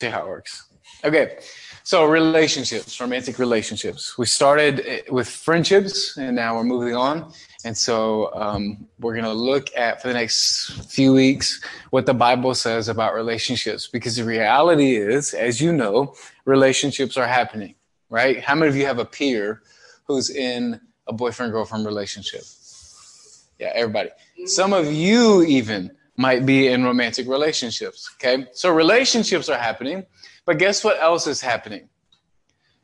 See how it works. Okay, so relationships, romantic relationships. We started with friendships, and now we're moving on. And so um, we're going to look at for the next few weeks what the Bible says about relationships, because the reality is, as you know, relationships are happening, right? How many of you have a peer who's in a boyfriend girlfriend relationship? Yeah, everybody. Some of you even might be in romantic relationships. Okay, so relationships are happening, but guess what else is happening?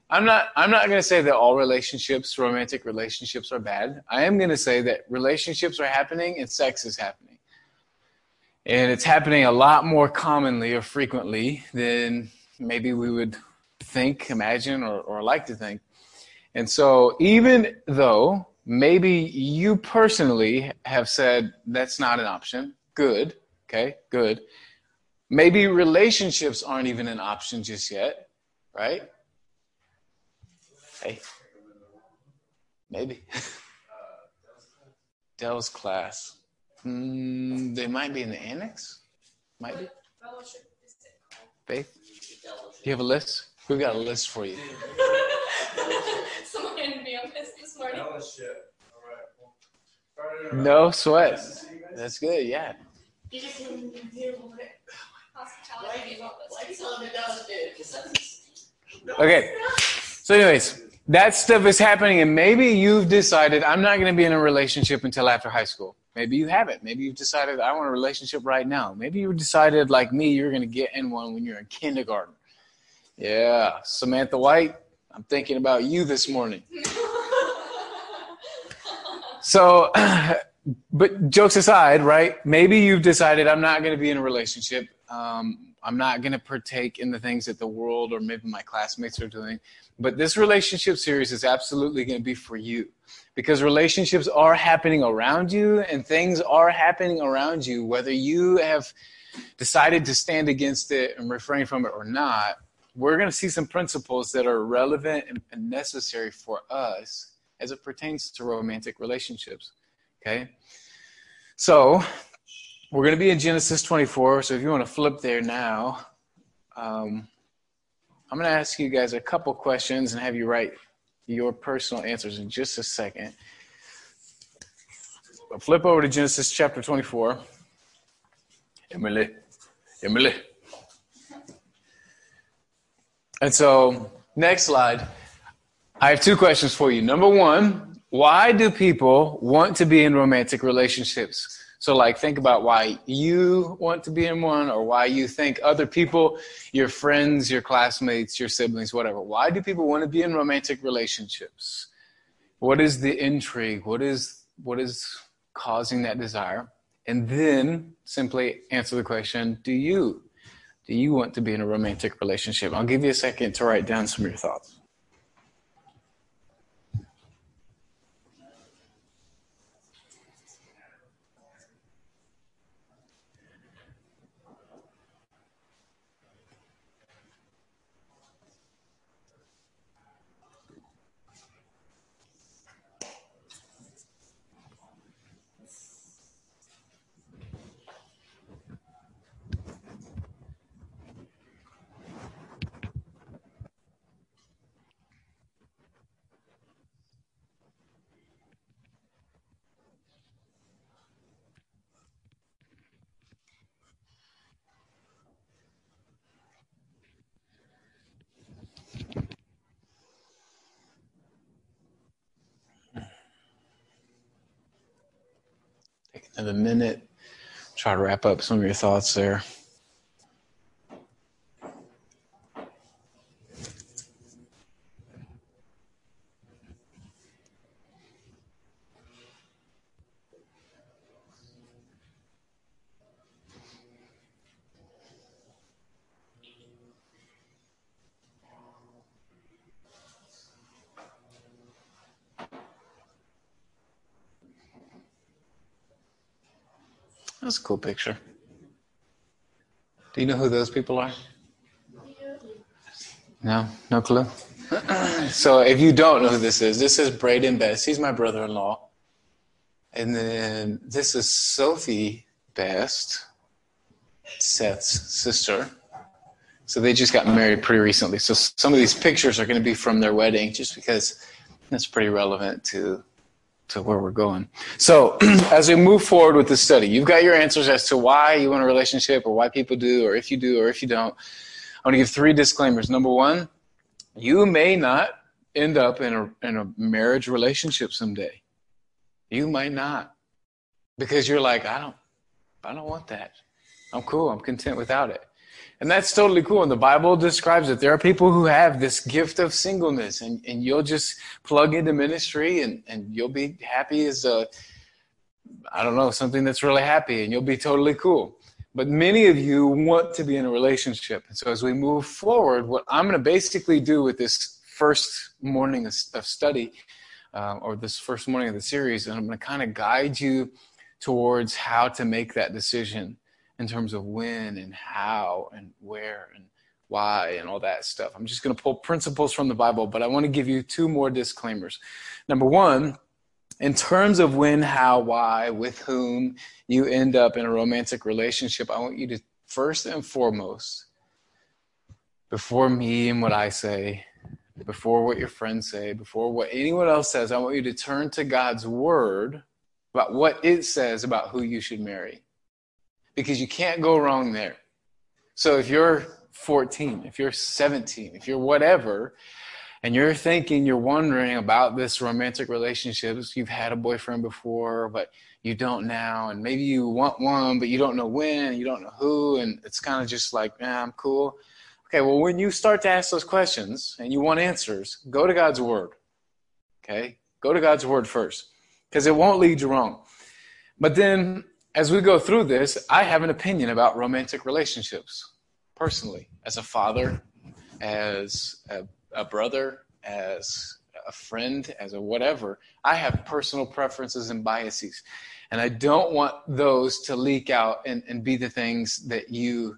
I'm not. I'm not going to say that all relationships, romantic relationships, are bad. I am going to say that relationships are happening and sex is happening, and it's happening a lot more commonly or frequently than maybe we would think, imagine, or, or like to think. And so, even though maybe you personally have said that's not an option, good, okay, good. Maybe relationships aren't even an option just yet, right? Hey, maybe. Dell's class. Mm, they might be in the annex. Might be. Faith? Do you have a list? We've got a list for you. Someone handed me a list this morning. No sweat. That's good, yeah. Okay. So, anyways, that stuff is happening, and maybe you've decided I'm not going to be in a relationship until after high school. Maybe you haven't. Maybe you've decided I want a relationship right now. Maybe you decided, like me, you're going to get in one when you're in kindergarten. Yeah, Samantha White, I'm thinking about you this morning. so, but jokes aside, right? Maybe you've decided I'm not going to be in a relationship. Um, I'm not going to partake in the things that the world or maybe my classmates are doing. But this relationship series is absolutely going to be for you because relationships are happening around you and things are happening around you, whether you have decided to stand against it and refrain from it or not. We're going to see some principles that are relevant and necessary for us as it pertains to romantic relationships. Okay? So, we're going to be in Genesis 24. So, if you want to flip there now, um, I'm going to ask you guys a couple questions and have you write your personal answers in just a second. Flip over to Genesis chapter 24. Emily, Emily. And so, next slide. I have two questions for you. Number one, why do people want to be in romantic relationships? So, like, think about why you want to be in one or why you think other people, your friends, your classmates, your siblings, whatever, why do people want to be in romantic relationships? What is the intrigue? What is, what is causing that desire? And then simply answer the question Do you? Do you want to be in a romantic relationship? I'll give you a second to write down some of your thoughts. Have a minute. Try to wrap up some of your thoughts there. That's a cool picture. Do you know who those people are? No, no clue. so if you don't know who this is, this is Braden Best. He's my brother-in-law, and then this is Sophie Best, Seth's sister, So they just got married pretty recently. So some of these pictures are going to be from their wedding just because that's pretty relevant to to where we're going. So as we move forward with the study, you've got your answers as to why you want a relationship or why people do or if you do or if you don't. I want to give three disclaimers. Number one, you may not end up in a in a marriage relationship someday. You might not. Because you're like, I don't I don't want that. I'm cool. I'm content without it. And that's totally cool. And the Bible describes it. There are people who have this gift of singleness, and, and you'll just plug into ministry and, and you'll be happy as a, I don't know, something that's really happy, and you'll be totally cool. But many of you want to be in a relationship. And so as we move forward, what I'm going to basically do with this first morning of, study, uh, or this first morning of the series, and I'm going to kind of guide you towards how to make that decision in terms of when and how and where and why and all that stuff. I'm just going to pull principles from the Bible, but I want to give you two more disclaimers. Number one, in terms of when, how, why, with whom you end up in a romantic relationship, I want you to first and foremost, before me and what I say, before what your friends say, before what anyone else says, I want you to turn to God's word about what it says about who you should marry because you can't go wrong there. So if you're 14, if you're 17, if you're whatever, and you're thinking, you're wondering about this romantic relationships, you've had a boyfriend before, but you don't now, and maybe you want one, but you don't know when, you don't know who, and it's kind of just like, yeah, I'm cool. Okay, well, when you start to ask those questions and you want answers, go to God's Word. Okay? Go to God's Word first, because it won't lead you wrong. But then as we go through this, I have an opinion about romantic relationships personally, as a father, as a, a, brother, as a friend, as a whatever. I have personal preferences and biases. And I don't want those to leak out and, and be the things that you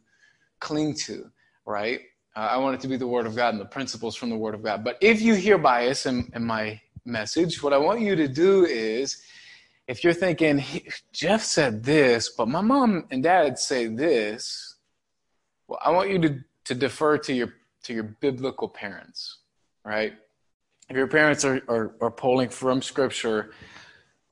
cling to, right? Uh, I want it to be the Word of God and the principles from the Word of God. But if you hear bias in, in my message, what I want you to do is if you're thinking Jeff said this, but my mom and dad say this, well, I want you to, to defer to your to your biblical parents, right? If your parents are, are, are pulling from scripture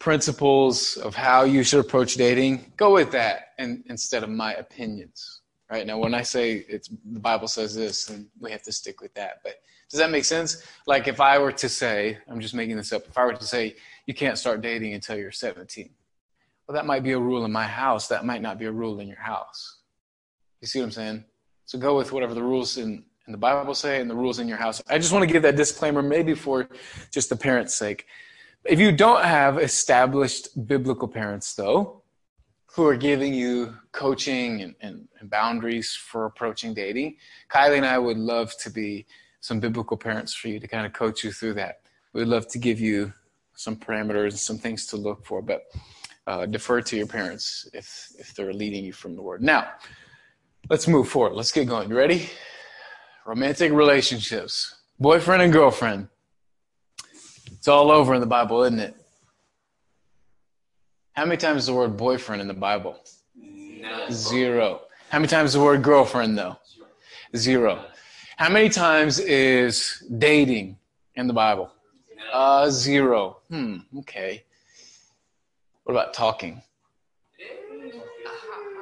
principles of how you should approach dating, go with that and, instead of my opinions. Right now, when I say it's the Bible says this, and we have to stick with that. But does that make sense? Like if I were to say, I'm just making this up. If I were to say you can't start dating until you're 17. Well, that might be a rule in my house. That might not be a rule in your house. You see what I'm saying? So go with whatever the rules in, in the Bible say and the rules in your house. I just want to give that disclaimer, maybe for just the parents' sake. If you don't have established biblical parents, though, who are giving you coaching and, and, and, boundaries for approaching dating, Kylie and I would love to be some biblical parents for you to kind of coach you through that. We'd love to give you some parameters and some things to look for, but uh, defer to your parents if if they're leading you from the word. Now, let's move forward. Let's get going. You ready? Romantic relationships, boyfriend and girlfriend. It's all over in the Bible, isn't it? How many times is the word boyfriend in the Bible? Zero. How many times is the word girlfriend though? Zero. How many times is dating in the Bible? Uh, zero. Hmm, okay. What about talking?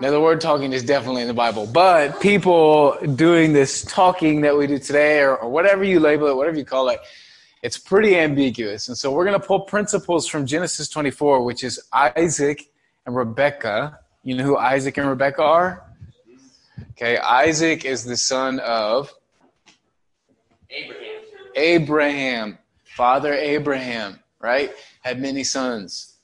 Now, the word talking is definitely in the Bible, but people doing this talking that we do today, or, or whatever you label it, whatever you call it, it's pretty ambiguous. And so we're going to pull principles from Genesis 24, which is Isaac and Rebekah. You know who Isaac and Rebekah are? Okay, Isaac is the son of Abraham. Abraham. Father Abraham, right, had many sons.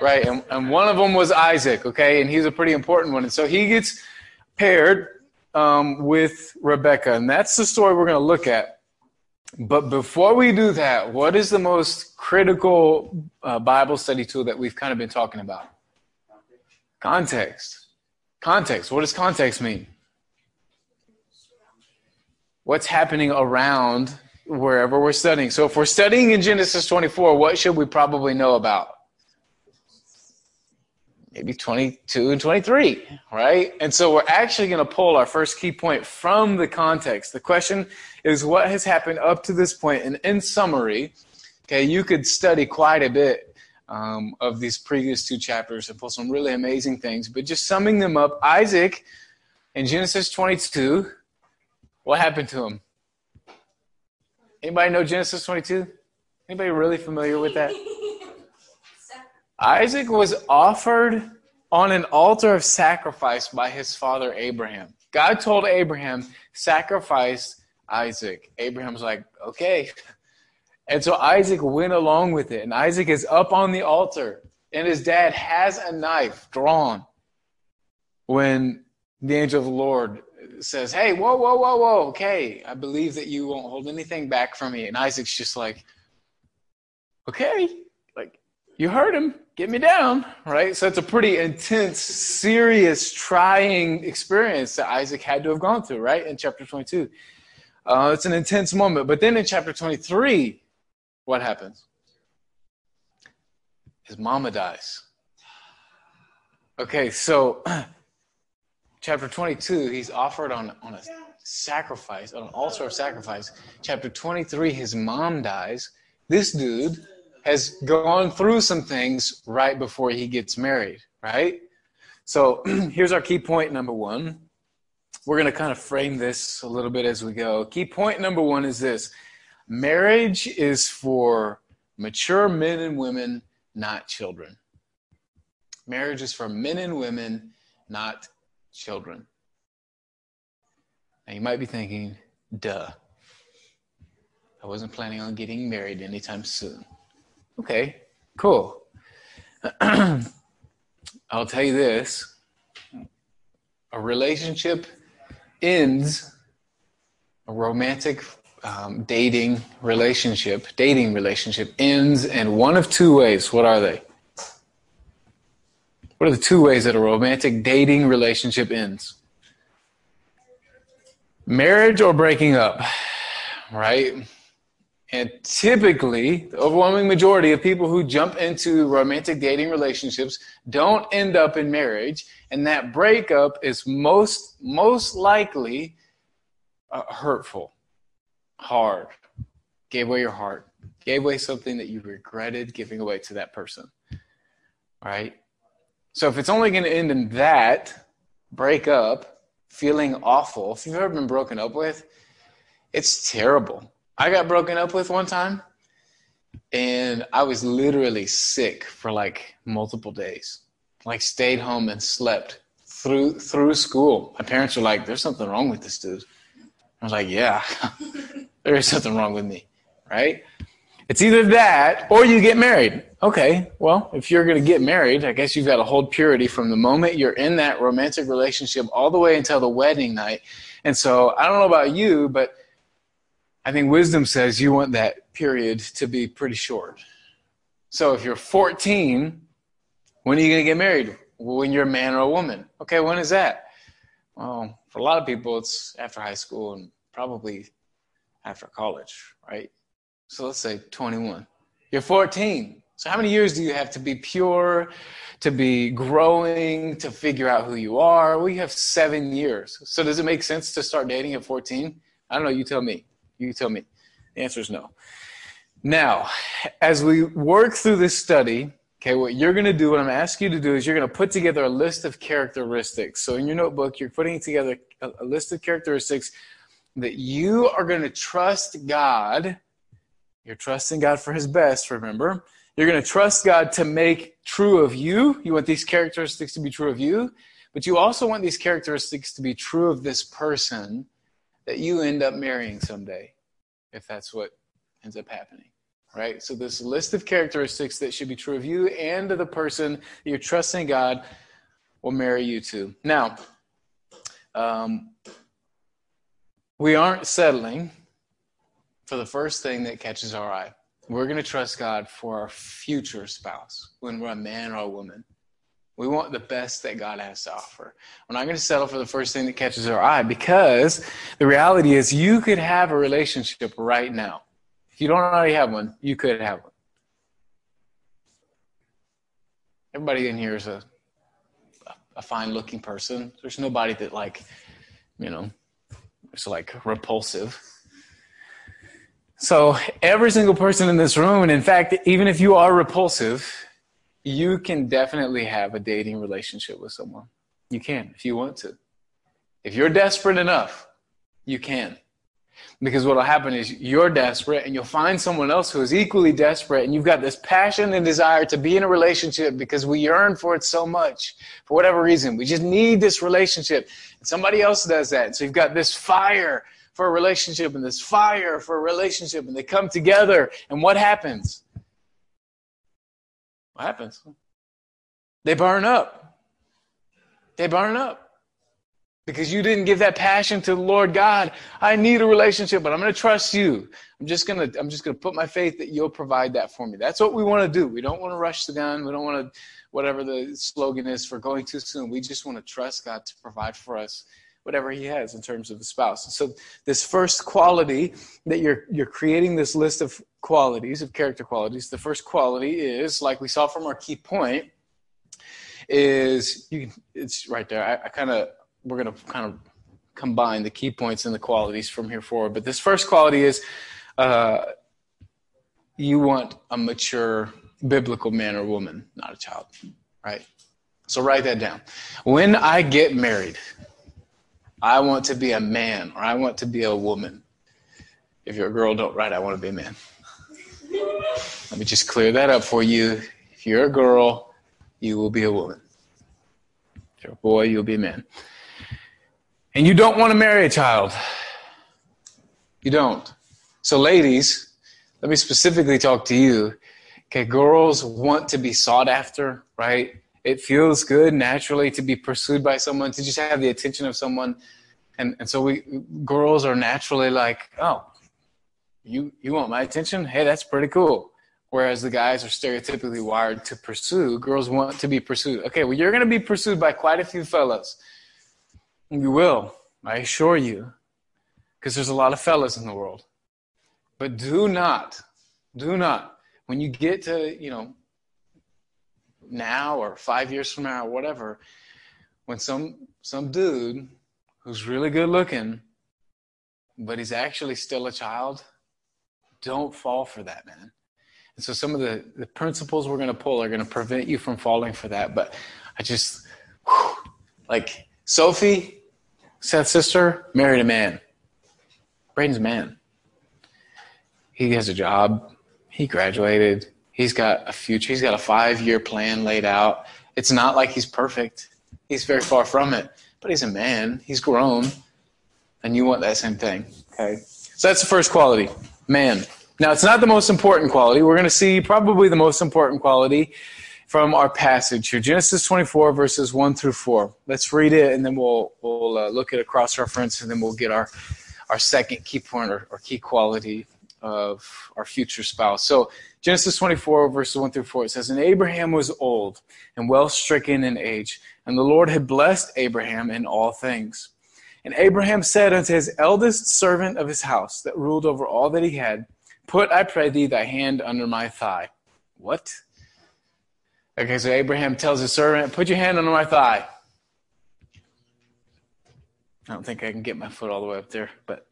Right, and, and one of them was Isaac, okay, and he's a pretty important one. And so he gets paired um, with Rebecca, and that's the story we're going to look at. But before we do that, what is the most critical uh, Bible study tool that we've kind of been talking about? Context. Context. What does context mean? what's happening around wherever we're studying. So if we're studying in Genesis 24, what should we probably know about? Maybe 22 and 23, right? And so we're actually going to pull our first key point from the context. The question is what has happened up to this point? And in summary, okay, you could study quite a bit um, of these previous two chapters and pull some really amazing things. But just summing them up, Isaac in Genesis 22, what happened to him? Anybody know Genesis 22? Anybody really familiar with that? Isaac was offered on an altar of sacrifice by his father Abraham. God told Abraham, sacrifice Isaac. Abraham's like, okay. And so Isaac went along with it. And Isaac is up on the altar. And his dad has a knife drawn when the angel of the Lord says, Hey, whoa, whoa, whoa, whoa. Okay, I believe that you won't hold anything back from me. And Isaac's just like, Okay, you heard him get me down, right? So it's a pretty intense, serious, trying experience that Isaac had to have gone through, right? In chapter 22. Uh, it's an intense moment. But then in chapter 23, what happens? His mama dies. Okay, so chapter 22, he's offered on, on a sacrifice, on an altar of sacrifice. Chapter 23, his mom dies. This dude has gone through some things right before he gets married, right? So here's our key point number one. We're going to kind of frame this a little bit as we go. Key point number one is this marriage is for mature men and women, not children. Marriage is for men and women, not children. Now you might be thinking, duh. I wasn't planning on getting married anytime soon. Okay, cool. I'll tell you this a relationship ends, a romantic um, dating relationship, dating relationship ends in one of two ways. What are they? What are the two ways that a romantic dating relationship ends? Marriage or breaking up, right? And typically, the overwhelming majority of people who jump into romantic dating relationships don't end up in marriage, and that breakup is most most likely uh, hurtful, hard. Gave away your heart, gave away something that you regretted giving away to that person. Right? So if it's only going to end in that breakup, feeling awful, if you've ever been broken up with, it's terrible I got broken up with one time, and I was literally sick for like multiple days. Like stayed home and slept through through school. My parents were like, "There's something wrong with this dude." I was like, "Yeah, there is something wrong with me." Right? It's either that or you get married. Okay, well, if you're going to get married, I guess you've got to hold purity from the moment you're in that romantic relationship all the way until the wedding night. And so I don't know about you, but I think wisdom says you want that period to be pretty short. So if you're 14, when are you going to get married? When you're a man or a woman. Okay, when is that? Well, for a lot of people, it's after high school and probably after college, right? So let's say 21. You're 14. So how many years do you have to be pure, to be growing, to figure out who you are? We have seven years. So does it make sense to start dating at 14? I don't know. You tell me. You tell me. The answer is no. Now, as we work through this study, okay, what you're going to do, what I'm asking you to do is you're going to put together a list of characteristics. So in your notebook, you're putting together a, a list of characteristics that you are going to trust God. You're trusting God for his best, remember? You're going to trust God to make true of you. You want these characteristics to be true of you, but you also want these characteristics to be true of this person that you end up marrying someday, if that's what ends up happening. Right? So, this list of characteristics that should be true of you and of the person you're trusting God will marry you to. Now, um, we aren't settling for the first thing that catches our eye. We're going to trust God for our future spouse when we're a man or a woman. We want the best that God has to offer. We're not going to settle for the first thing that catches our eye because the reality is you could have a relationship right now. If you don't already have one, you could have one. Everybody in here is a a fine looking person. There's nobody that like, you know, it's like repulsive. So every single person in this room, and in fact, even if you are repulsive, you can definitely have a dating relationship with someone. You can if you want to. If you're desperate enough, you can. Because what will happen is you're desperate and you'll find someone else who is equally desperate and you've got this passion and desire to be in a relationship because we yearn for it so much for whatever reason. We just need this relationship. And somebody else does that. So you've got this fire for a relationship and this fire for a relationship and they come together and what happens? What happens? They burn up. They burn up because you didn't give that passion to the Lord God. I need a relationship, but I'm going to trust you. I'm just going to I'm just going to put my faith that you'll provide that for me. That's what we want to do. We don't want to rush the gun. We don't want to whatever the slogan is for going too soon. We just want to trust God to provide for us whatever he has in terms of the spouse. So this first quality that you're you're creating this list of qualities of character qualities. The first quality is like we saw from our key point is you it's right there. I, I kind of we're going to kind of combine the key points and the qualities from here forward. But this first quality is uh, you want a mature biblical man or woman, not a child, right? So write that down. When I get married, I want to be a man or I want to be a woman. If you're a girl, don't write, I want to be a man. Let me just clear that up for you. If you're a girl, you will be a woman. If you're a boy, you'll be a man. And you don't want to marry a child. You don't. So, ladies, let me specifically talk to you. Okay, girls want to be sought after, right? It feels good naturally to be pursued by someone, to just have the attention of someone. And, and so we girls are naturally like, oh, you you want my attention? Hey, that's pretty cool. Whereas the guys are stereotypically wired to pursue, girls want to be pursued. Okay, well, you're going to be pursued by quite a few fellas. You will, I assure you, because there's a lot of fellas in the world. But do not, do not, when you get to, you know, now or five years from now or whatever, when some some dude who's really good looking, but he's actually still a child, don't fall for that, man. And so some of the, the principles we're going to pull are going to prevent you from falling for that. But I just, whew, like, Sophie, Seth's sister married a man. Braden's a man. He has a job. He graduated. He's got a future. He's got a five year plan laid out. It's not like he's perfect. He's very far from it. But he's a man. He's grown. And you want that same thing. Okay? So that's the first quality man. Now, it's not the most important quality. We're going to see probably the most important quality from our passage here Genesis 24, verses 1 through 4. Let's read it and then we'll, we'll uh, look at a cross reference and then we'll get our, our second key point or, or key quality of our future spouse. So, Genesis 24, verses 1 through 4, it says, And Abraham was old and well stricken in age, and the Lord had blessed Abraham in all things. And Abraham said unto his eldest servant of his house that ruled over all that he had, Put, I pray thee, thy hand under my thigh. What? Okay, so Abraham tells his servant, Put your hand under my thigh. I don't think I can get my foot all the way up there, but.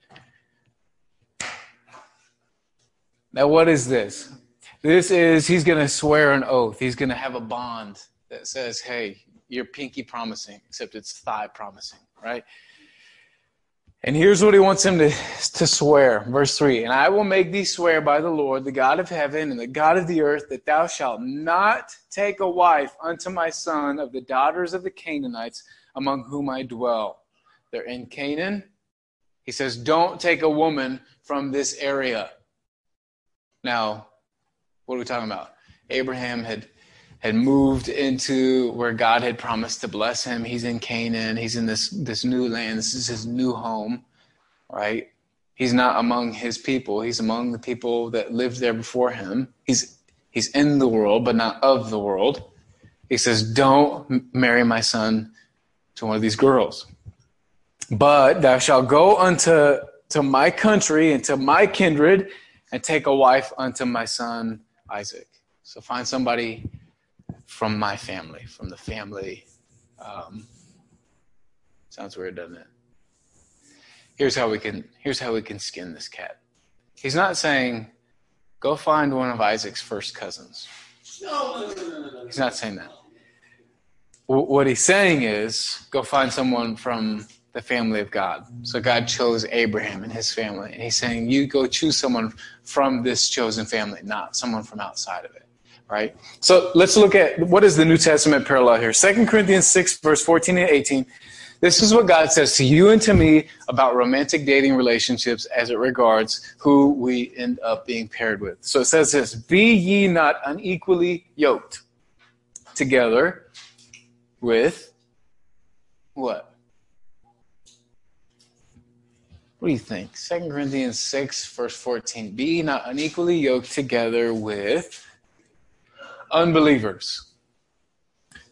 Now, what is this? This is, he's going to swear an oath. He's going to have a bond that says, hey, you're pinky promising, except it's thigh promising, right? And here's what he wants him to, to swear. Verse 3 And I will make thee swear by the Lord, the God of heaven and the God of the earth, that thou shalt not take a wife unto my son of the daughters of the Canaanites among whom I dwell. They're in Canaan. He says, Don't take a woman from this area. Now, what are we talking about? Abraham had had moved into where God had promised to bless him. He's in Canaan. He's in this this new land. This is his new home, right? He's not among his people. He's among the people that lived there before him. He's he's in the world, but not of the world. He says, "Don't marry my son to one of these girls, but thou shalt go unto to my country and to my kindred, and take a wife unto my son Isaac." So find somebody from my family, from the family Um, sounds weird, doesn't it? Here's how we can here's how we can skin this cat. He's not saying, go find one of Isaac's first cousins. No, no, no, no, He's not saying that. What he's saying is, go find someone from the family of God. So God chose Abraham and his family. And he's saying, you go choose someone from this chosen family, not someone from outside of it. Right? So let's look at what is the New Testament parallel here. 2 Corinthians 6, verse 14 and 18. This is what God says to you and to me about romantic dating relationships as it regards who we end up being paired with. So it says this Be ye not unequally yoked together with what? What do you think? 2 Corinthians 6, verse 14. Be not unequally yoked together with unbelievers.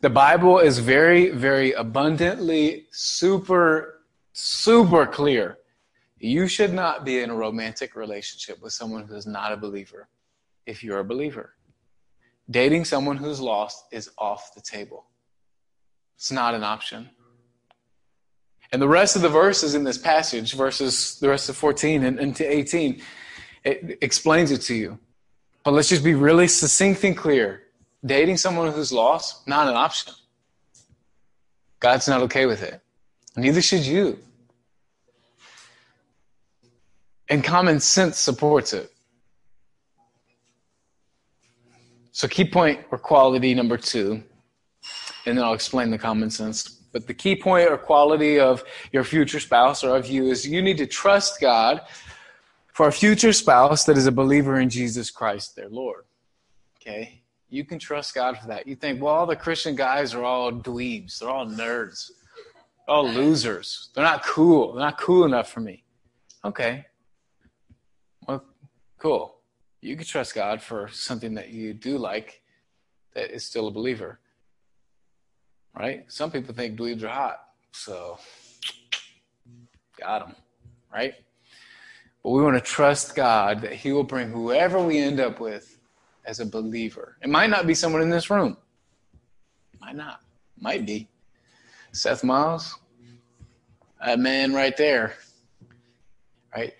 The Bible is very, very abundantly, super, super clear. You should not be in a romantic relationship with someone who is not a believer if you're a believer. Dating someone who's lost is off the table. It's not an option. And the rest of the verses in this passage, verses the rest of 14 and into 18, it explains it to you. But let's just be really succinct and clear. Dating someone who's lost, not an option. God's not okay with it. Neither should you. And common sense supports it. So, key point or quality number two, and then I'll explain the common sense but the key point or quality of your future spouse or of you is you need to trust God for a future spouse that is a believer in Jesus Christ, their Lord. Okay? You can trust God for that. You think, well, all the Christian guys are all dweebs, they're all nerds, all losers. They're not cool. They're not cool enough for me. Okay. Well, cool. You can trust God for something that you do like that is still a believer right? Some people think dweebs are hot, so got them, right? But we want to trust God that He will bring whoever we end up with as a believer. It might not be someone in this room. Might not. Might be. Seth Miles, that man right there, right?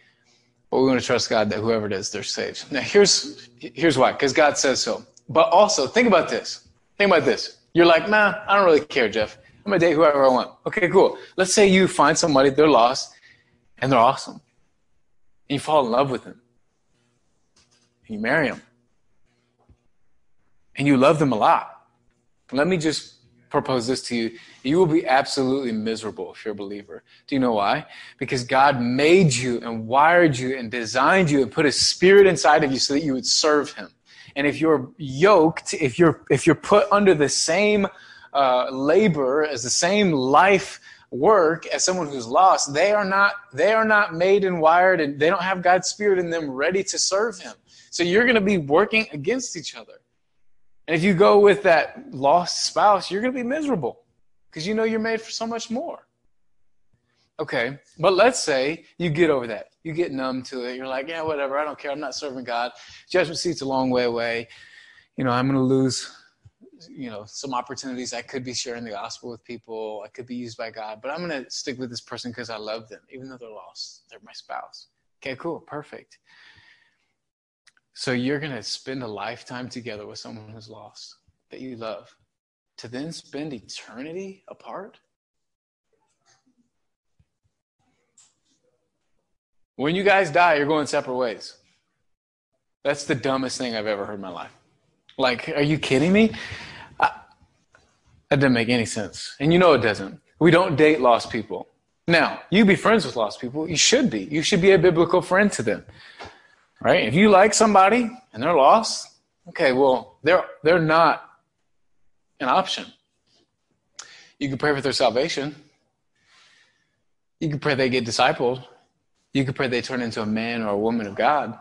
But we want to trust God that whoever it is, they're saved. Now, here's here's why. Because God says so. But also, think about this. Think about this. You're like, nah, I don't really care, Jeff. I'm gonna date whoever I want. Okay, cool. Let's say you find somebody, they're lost, and they're awesome. And you fall in love with them. And you marry them. And you love them a lot. Let me just propose this to you. You will be absolutely miserable if you're a believer. Do you know why? Because God made you and wired you and designed you and put a spirit inside of you so that you would serve Him. And if you're yoked, if you're if you're put under the same uh, labor as the same life work as someone who's lost, they are not they are not made and wired, and they don't have God's spirit in them ready to serve Him. So you're going to be working against each other. And if you go with that lost spouse, you're going to be miserable because you know you're made for so much more. Okay, but let's say you get over that. You get numb to it. You're like, yeah, whatever. I don't care. I'm not serving God. Judgment seat's a long way away. You know, I'm going to lose, you know, some opportunities. I could be sharing the gospel with people. I could be used by God, but I'm going to stick with this person because I love them, even though they're lost. They're my spouse. Okay, cool. Perfect. So you're going to spend a lifetime together with someone who's lost that you love to then spend eternity apart? When you guys die, you're going separate ways. That's the dumbest thing I've ever heard in my life. Like, are you kidding me? That doesn't make any sense. And you know it doesn't. We don't date lost people. Now, you be friends with lost people. You should be. You should be a biblical friend to them. Right? If you like somebody and they're lost, okay, well, they're they're not an option. You can pray for their salvation. You can pray they get discipled. You could pray they turn into a man or a woman of God,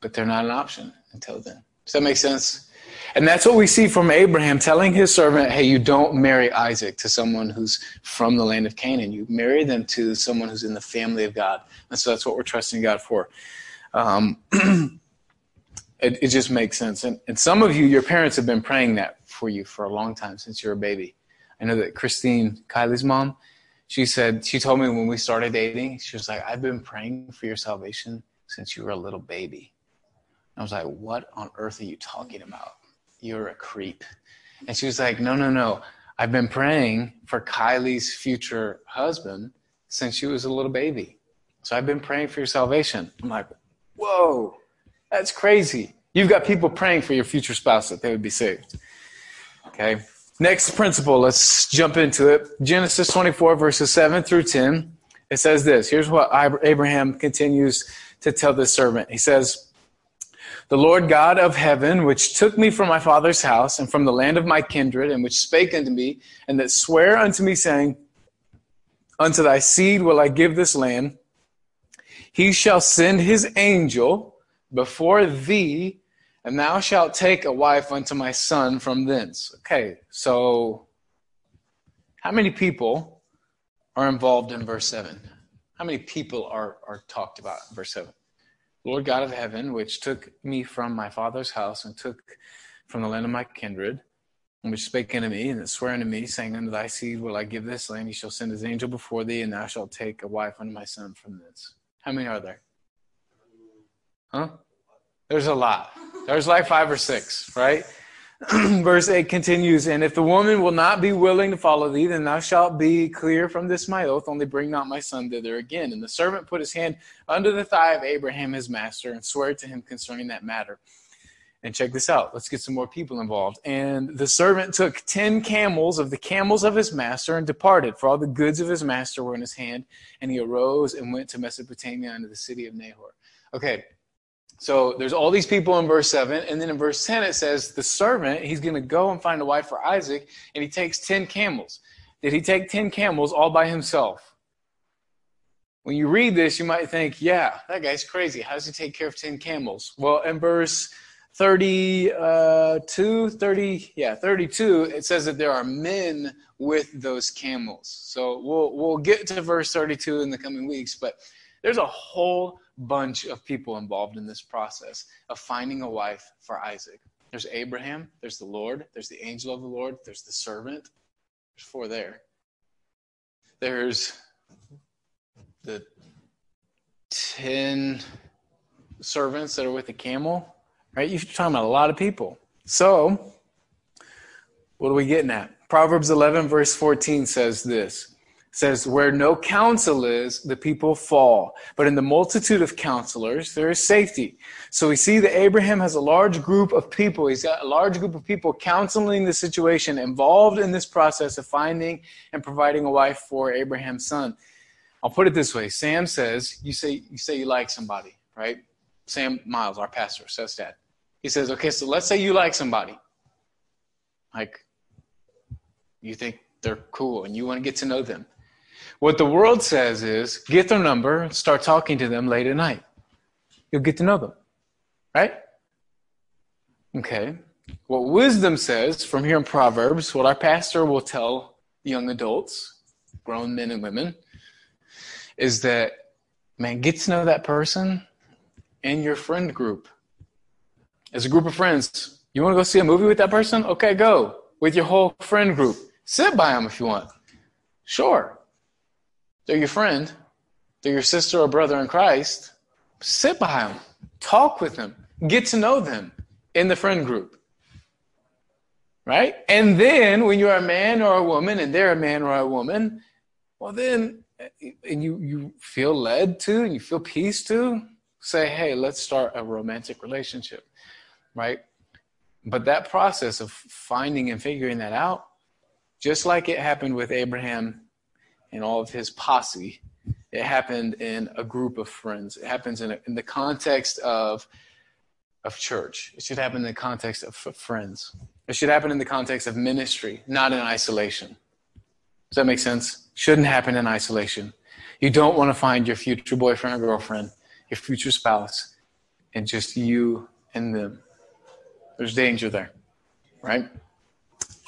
but they're not an option until then. Does that make sense? And that's what we see from Abraham telling his servant, hey, you don't marry Isaac to someone who's from the land of Canaan. You marry them to someone who's in the family of God. And so that's what we're trusting God for. Um, it, it, just makes sense. And, and some of you, your parents have been praying that for you for a long time since you're a baby. I know that Christine, Kylie's mom, she said, she told me when we started dating, she was like, I've been praying for your salvation since you were a little baby. I was like, what on earth are you talking about? You're a creep. And she was like, no, no, no. I've been praying for Kylie's future husband since she was a little baby. So I've been praying for your salvation. I'm like, whoa, that's crazy. You've got people praying for your future spouse that they would be saved. Okay. Next principle, let's jump into it. Genesis 24, verses 7 through 10. It says this. Here's what Abraham continues to tell the servant. He says, The Lord God of heaven, which took me from my father's house and from the land of my kindred, and which spake unto me, and that sware unto me, saying, Unto thy seed will I give this land. He shall send his angel before thee and thou shalt take a wife unto my son from thence. Okay, so how many people are involved in verse 7? How many people are, are talked about in verse 7? Lord God of heaven, which took me from my father's house and took from the land of my kindred, and which spake unto me, and sware unto me, saying, Unto thy seed will I give this land, he shall send his angel before thee, and thou shalt take a wife unto my son from thence. How many are there? Huh? There's a lot. There's like five or six, right? Verse 8 continues, And if the woman will not be willing to follow thee, then thou shalt be clear from this my oath, only bring not my son thither again. And the servant put his hand under the thigh of Abraham his master, and swore to him concerning that matter. And check this out. Let's get some more people involved. And the servant took ten camels of the camels of his master and departed, for all the goods of his master were in his hand. And he arose and went to Mesopotamia unto the city of Nahor. Okay, so there's all these people in verse 7. And then in verse 10, it says the servant, he's going to go and find a wife for Isaac, and he takes 10 camels. Did he take 10 camels all by himself? When you read this, you might think, yeah, that guy's crazy. How does he take care of 10 camels? Well, in verse 32, uh, 30, yeah, 32, it says that there are men with those camels. So we'll, we'll get to verse 32 in the coming weeks, but there's a whole bunch of people involved in this process of finding a wife for Isaac. There's Abraham, there's the Lord, there's the angel of the Lord, there's the servant. There's four there. There's the 10 servants that are with the camel, right? You're talking about a lot of people. So, what are we getting at? Proverbs 11, verse 14 says this says, Where no counsel is, the people fall. But in the multitude of counselors, there is safety. So we see that Abraham has a large group of people. He's got a large group of people counseling the situation, involved in this process of finding and providing a wife for Abraham's son. I'll put it this way Sam says, You say you, say you like somebody, right? Sam Miles, our pastor, says that. He says, Okay, so let's say you like somebody. Like, you think they're cool and you want to get to know them. What the world says is get their number start talking to them late at night. You'll get to know them, right? Okay. What wisdom says from here in Proverbs, what our pastor will tell young adults, grown men and women, is that, man, get to know that person in your friend group. As a group of friends, you want to go see a movie with that person? Okay, go with your whole friend group. Sit by them if you want. Sure. They're your friend. They're your sister or brother in Christ. Sit by them. Talk with them. Get to know them in the friend group. Right? And then when you're a man or a woman and they're a man or a woman, well, then, eh, and you, you feel led to and you feel peace to, say, hey, let's start a romantic relationship. Right? But that process of finding and figuring that out, just like it happened with Abraham and all of his posse. It happened in a group of friends. It happens in, a, in the context of, of church. It should happen in the context of, friends. It should happen in the context of ministry, not in isolation. Does that make sense? Shouldn't happen in isolation. You don't want to find your future boyfriend or girlfriend, your future spouse, and just you and them. There's danger there, right?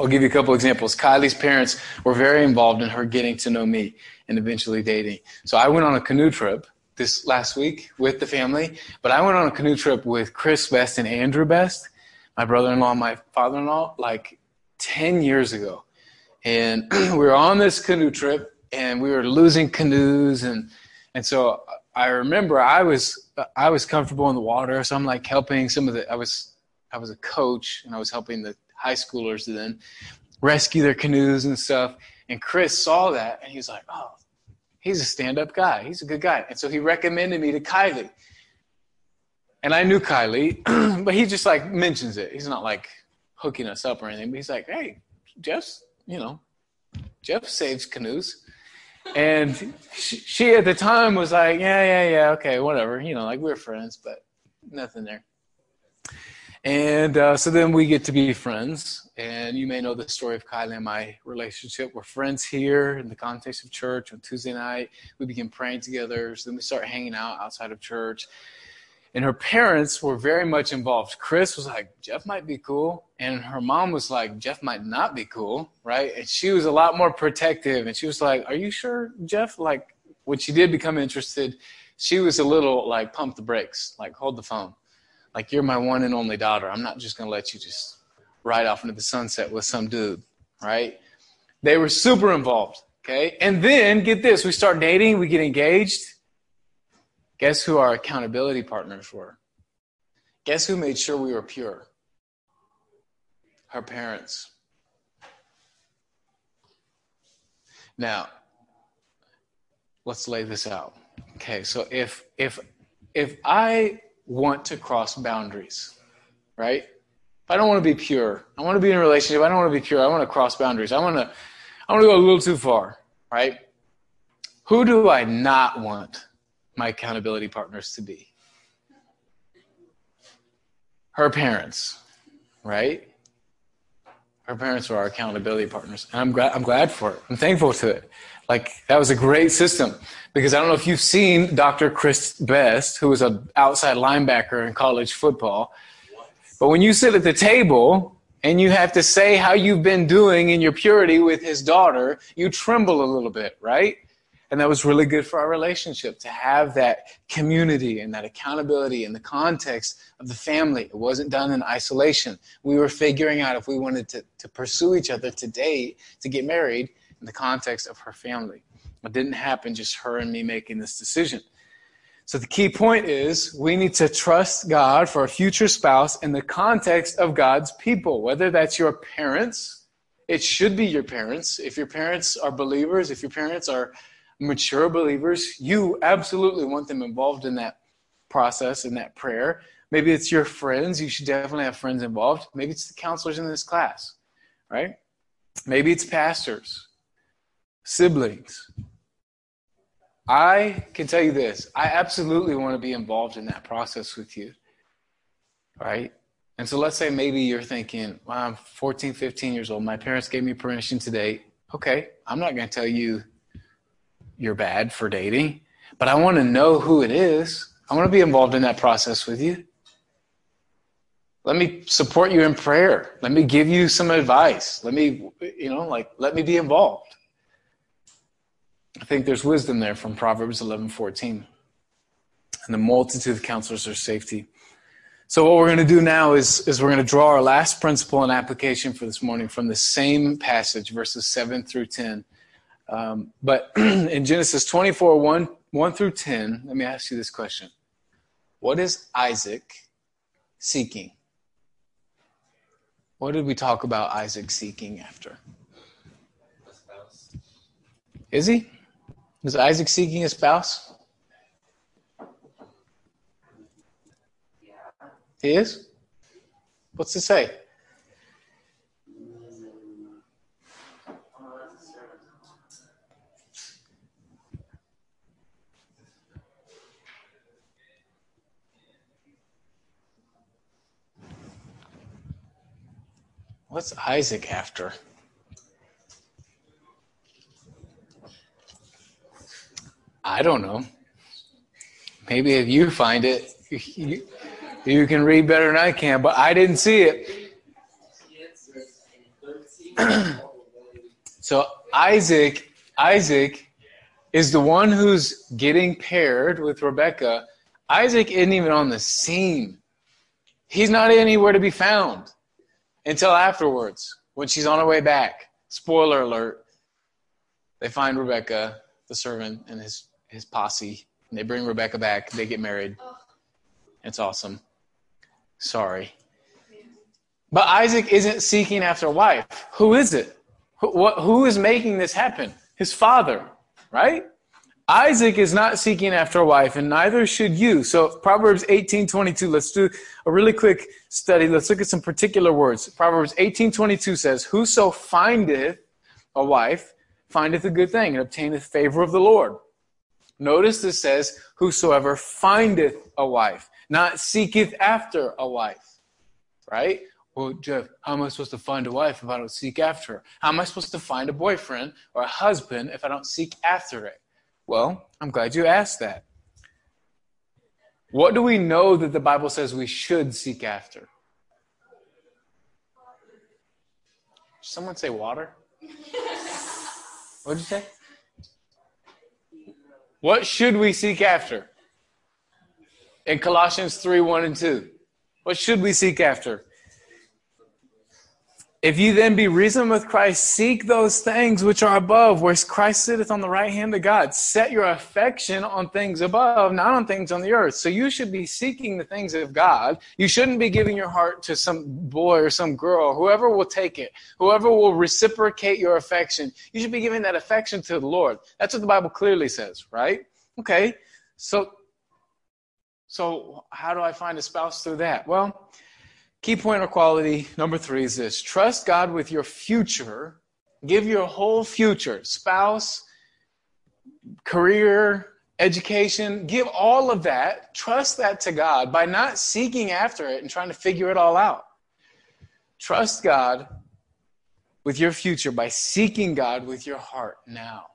I'll give you a couple examples. Kylie's parents were very involved in her getting to know me and eventually dating. So I went on a canoe trip this last week with the family, but I went on a canoe trip with Chris Best and Andrew Best, my brother in law, my father in law, like 10 years ago. and we were on this canoe trip, and we were losing canoes, and and so I remember I was I was comfortable in the water, so I'm like helping some of the I was I was a coach, and I was helping the high schoolers then rescue their canoes and stuff. And Chris saw that, and he was like, "Oh, he's a stand-up guy. He's a good guy." And so he recommended me to Kylie. And I knew Kylie, but he just like mentions it. He's not like hooking us up or anything, but he's like, "Hey, Jeff's, you know, Jeff saves canoes." And she, she at the time was like, "Yeah, yeah, yeah, okay, whatever." You know, like we're friends, but nothing there. And uh, so then we get to be friends. And you may know the story of Kylie and my relationship. We're friends here in the context of church on Tuesday night. We begin praying together. So then we start hanging out outside of church. And her parents were very much involved. Chris was like, Jeff might be cool. And her mom was like, Jeff might not be cool, right? And she was a lot more protective. And she was like, Are you sure, Jeff? Like, when she did become interested, she was a little like, pump the brakes, like, hold the phone like you're my one and only daughter. I'm not just going to let you just ride off into the sunset with some dude, right? They were super involved, okay? And then get this, we start dating, we get engaged. Guess who our accountability partners were? Guess who made sure we were pure? Her parents. Now, let's lay this out. Okay, so if if if I want to cross boundaries, right? If I don't want to be pure, I want to be in a relationship. I don't want to be pure. I want to cross boundaries. I want to, I want to go a little too far, right? Who do I not want my accountability partners to be? Her parents, right? Her parents were our accountability partners, and I'm glad. I'm glad for it. I'm thankful to it. Like that was a great system because I don't know if you've seen Dr. Chris Best, who was an outside linebacker in college football. But when you sit at the table and you have to say how you've been doing in your purity with his daughter, you tremble a little bit, right? And that was really good for our relationship to have that community and that accountability in the context of the family. It wasn't done in isolation. We were figuring out if we wanted to, to pursue each other to date, to get married, in the context of her family. It didn't happen just her and me making this decision. So the key point is we need to trust God for a future spouse in the context of God's people, whether that's your parents, it should be your parents. If your parents are believers, if your parents are mature believers, you absolutely want them involved in that process, in that prayer. Maybe it's your friends. You should definitely have friends involved. Maybe it's the counselors in this class, right? Maybe it's pastors siblings. I can tell you this I absolutely want to be involved in that process with you. Right? And so let's say maybe you're thinking, well, I'm 14, 15 years old. My parents gave me permission today. Okay, I'm not going to tell you you're bad for dating, but I want to know who it is. I want to be involved in that process with you. Let me support you in prayer. Let me give you some advice. Let me, you know, like, let me be involved. I think there's wisdom there from Proverbs 11:14. And the multitude of counselors are safety. So what we're going to do now is, is we're going to draw our last principle and application for this morning from the same passage, verses 7 through 10. Um, but in Genesis 24, 1, 1 through 10, let me ask you this question. What is Isaac seeking? What did we talk about Isaac seeking after? Is he? Is Isaac seeking a spouse? He is? What's it say? What's Isaac after? I don't know. Maybe if you find it, you, you can read better than I can, but I didn't see it. so Isaac, Isaac is the one who's getting paired with Rebecca. Isaac isn't even on the scene. He's not anywhere to be found until afterwards when she's on her way back. Spoiler alert. They find Rebecca, the servant, and his, his posse. And they bring Rebecca back. They get married. It's awesome. Sorry. But Isaac isn't seeking after a wife. Who is it? Who, what, who is making this happen? His father, right? Isaac is not seeking after a wife, and neither should you. So Proverbs 18:22. Let's do a really quick study. Let's look at some particular words. Proverbs 18:22 says, "Whoso findeth a wife findeth a good thing and obtaineth favor of the Lord." Notice this says, "Whosoever findeth a wife, not seeketh after a wife." Right? Well, Jeff, how am I supposed to find a wife if I don't seek after her? How am I supposed to find a boyfriend or a husband if I don't seek after it? Well, I'm glad you asked that. What do we know that the Bible says we should seek after? Someone say water? What did you say? What should we seek after? In Colossians 3 1 and 2. What should we seek after? If you then be reasoned with Christ, seek those things which are above, where Christ sitteth on the right hand of God. Set your affection on things above, not on things on the earth. So you should be seeking the things of God. You shouldn't be giving your heart to some boy or some girl, whoever will take it, whoever will reciprocate your affection. You should be giving that affection to the Lord. That's what the Bible clearly says, right? Okay. So, so how do I find a spouse through that? Well, Key point or quality number three is this trust God with your future. Give your whole future, spouse, career, education, give all of that, trust that to God by not seeking after it and trying to figure it all out. Trust God with your future by seeking God with your heart now.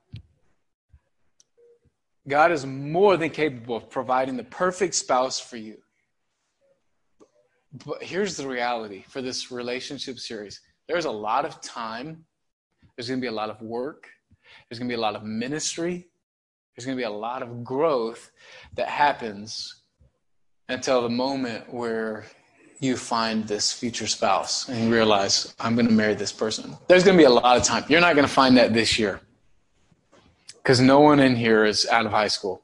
God is more than capable of providing the perfect spouse for you. But here's the reality for this relationship series there's a lot of time, there's going to be a lot of work, there's going to be a lot of ministry, there's going to be a lot of growth that happens until the moment where you find this future spouse and realize, I'm going to marry this person. There's going to be a lot of time. You're not going to find that this year because no one in here is out of high school.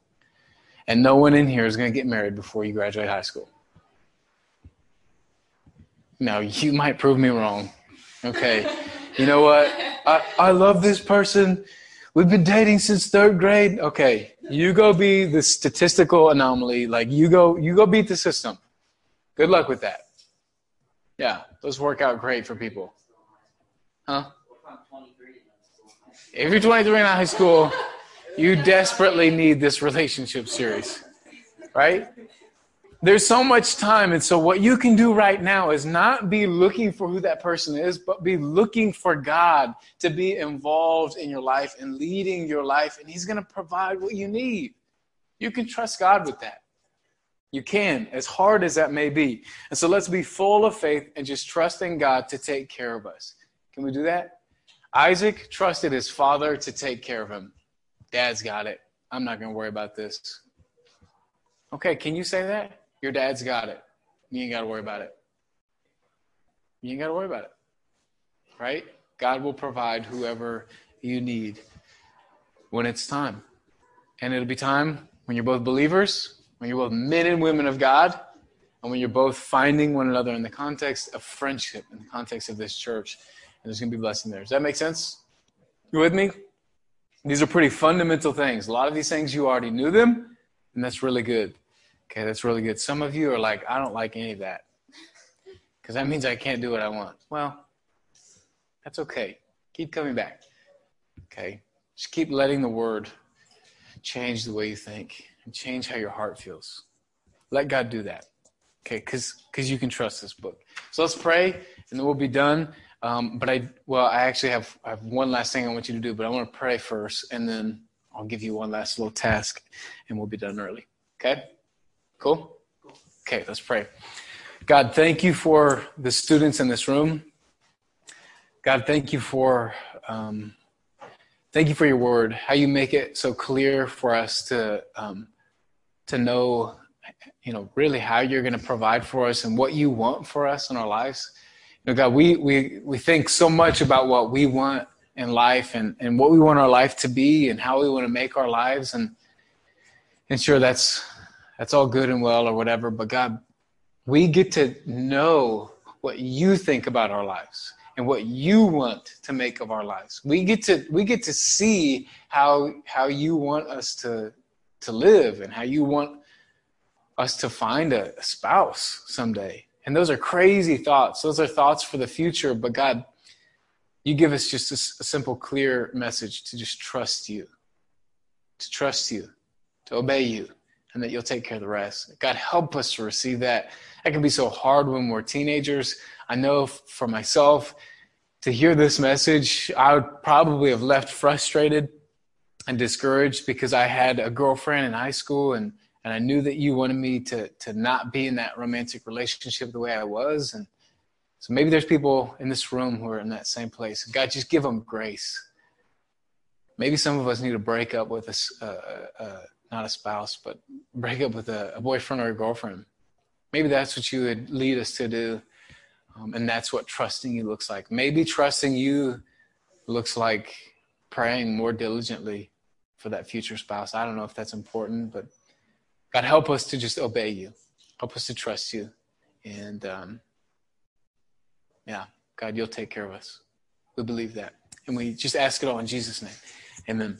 And no one in here is going to get married before you graduate high school. Now, you might prove me wrong. Okay. You know what? I, I love this person. We've been dating since third grade. Okay. You go be the statistical anomaly. Like you go, you go beat the system. Good luck with that. Yeah. Those work out great for people. Huh? If you're 23 in high school, you desperately need this relationship series, right? There's so much time. And so, what you can do right now is not be looking for who that person is, but be looking for God to be involved in your life and leading your life. And He's going to provide what you need. You can trust God with that. You can, as hard as that may be. And so, let's be full of faith and just trusting God to take care of us. Can we do that? Isaac trusted his father to take care of him. Dad's got it. I'm not going to worry about this. Okay, can you say that? Your dad's got it. You ain't got to worry about it. You ain't got to worry about it. Right? God will provide whoever you need when it's time. And it'll be time when you're both believers, when you're both men and women of God, and when you're both finding one another in the context of friendship, in the context of this church. And there's going to be blessing there. Does that make sense? You with me? These are pretty fundamental things. A lot of these things you already knew them, and that's really good. Okay, that's really good. Some of you are like, I don't like any of that because that means I can't do what I want. Well, that's okay. Keep coming back. Okay, just keep letting the word change the way you think and change how your heart feels. Let God do that. Okay, because because you can trust this book. So let's pray, and then we'll be done. Um, but I well, I actually have I have one last thing I want you to do, but I want to pray first, and then I'll give you one last little task, and we'll be done early. Okay. Cool? Okay, let's pray. God, thank you for the students in this room. God, thank you for um, thank you for your word. How you make it so clear for us to um, to know, you know, really how you're going to provide for us and what you want for us in our lives. You know, God, we we we think so much about what we want in life and, and what we want our life to be and how we want to make our lives and and sure that's that's all good and well or whatever but god we get to know what you think about our lives and what you want to make of our lives. We get to we get to see how how you want us to to live and how you want us to find a, a spouse someday. And those are crazy thoughts. Those are thoughts for the future but god you give us just a, a simple clear message to just trust you to trust you to obey you and that you'll take care of the rest. God, help us to receive that. That can be so hard when we're teenagers. I know for myself, to hear this message, I would probably have left frustrated and discouraged because I had a girlfriend in high school and, and I knew that you wanted me to, to not be in that romantic relationship the way I was. And so maybe there's people in this room who are in that same place. God, just give them grace. Maybe some of us need to break up with a, uh, uh, not a spouse, but break up with a, a, boyfriend or a girlfriend. Maybe that's what you would lead us to do. Um, and that's what trusting you looks like. Maybe trusting you looks like praying more diligently for that future spouse. I don't know if that's important, but God, help us to just obey you. Help us to trust you. And um, yeah, God, you'll take care of us. We believe that. And we just ask it all in Jesus' name. Amen.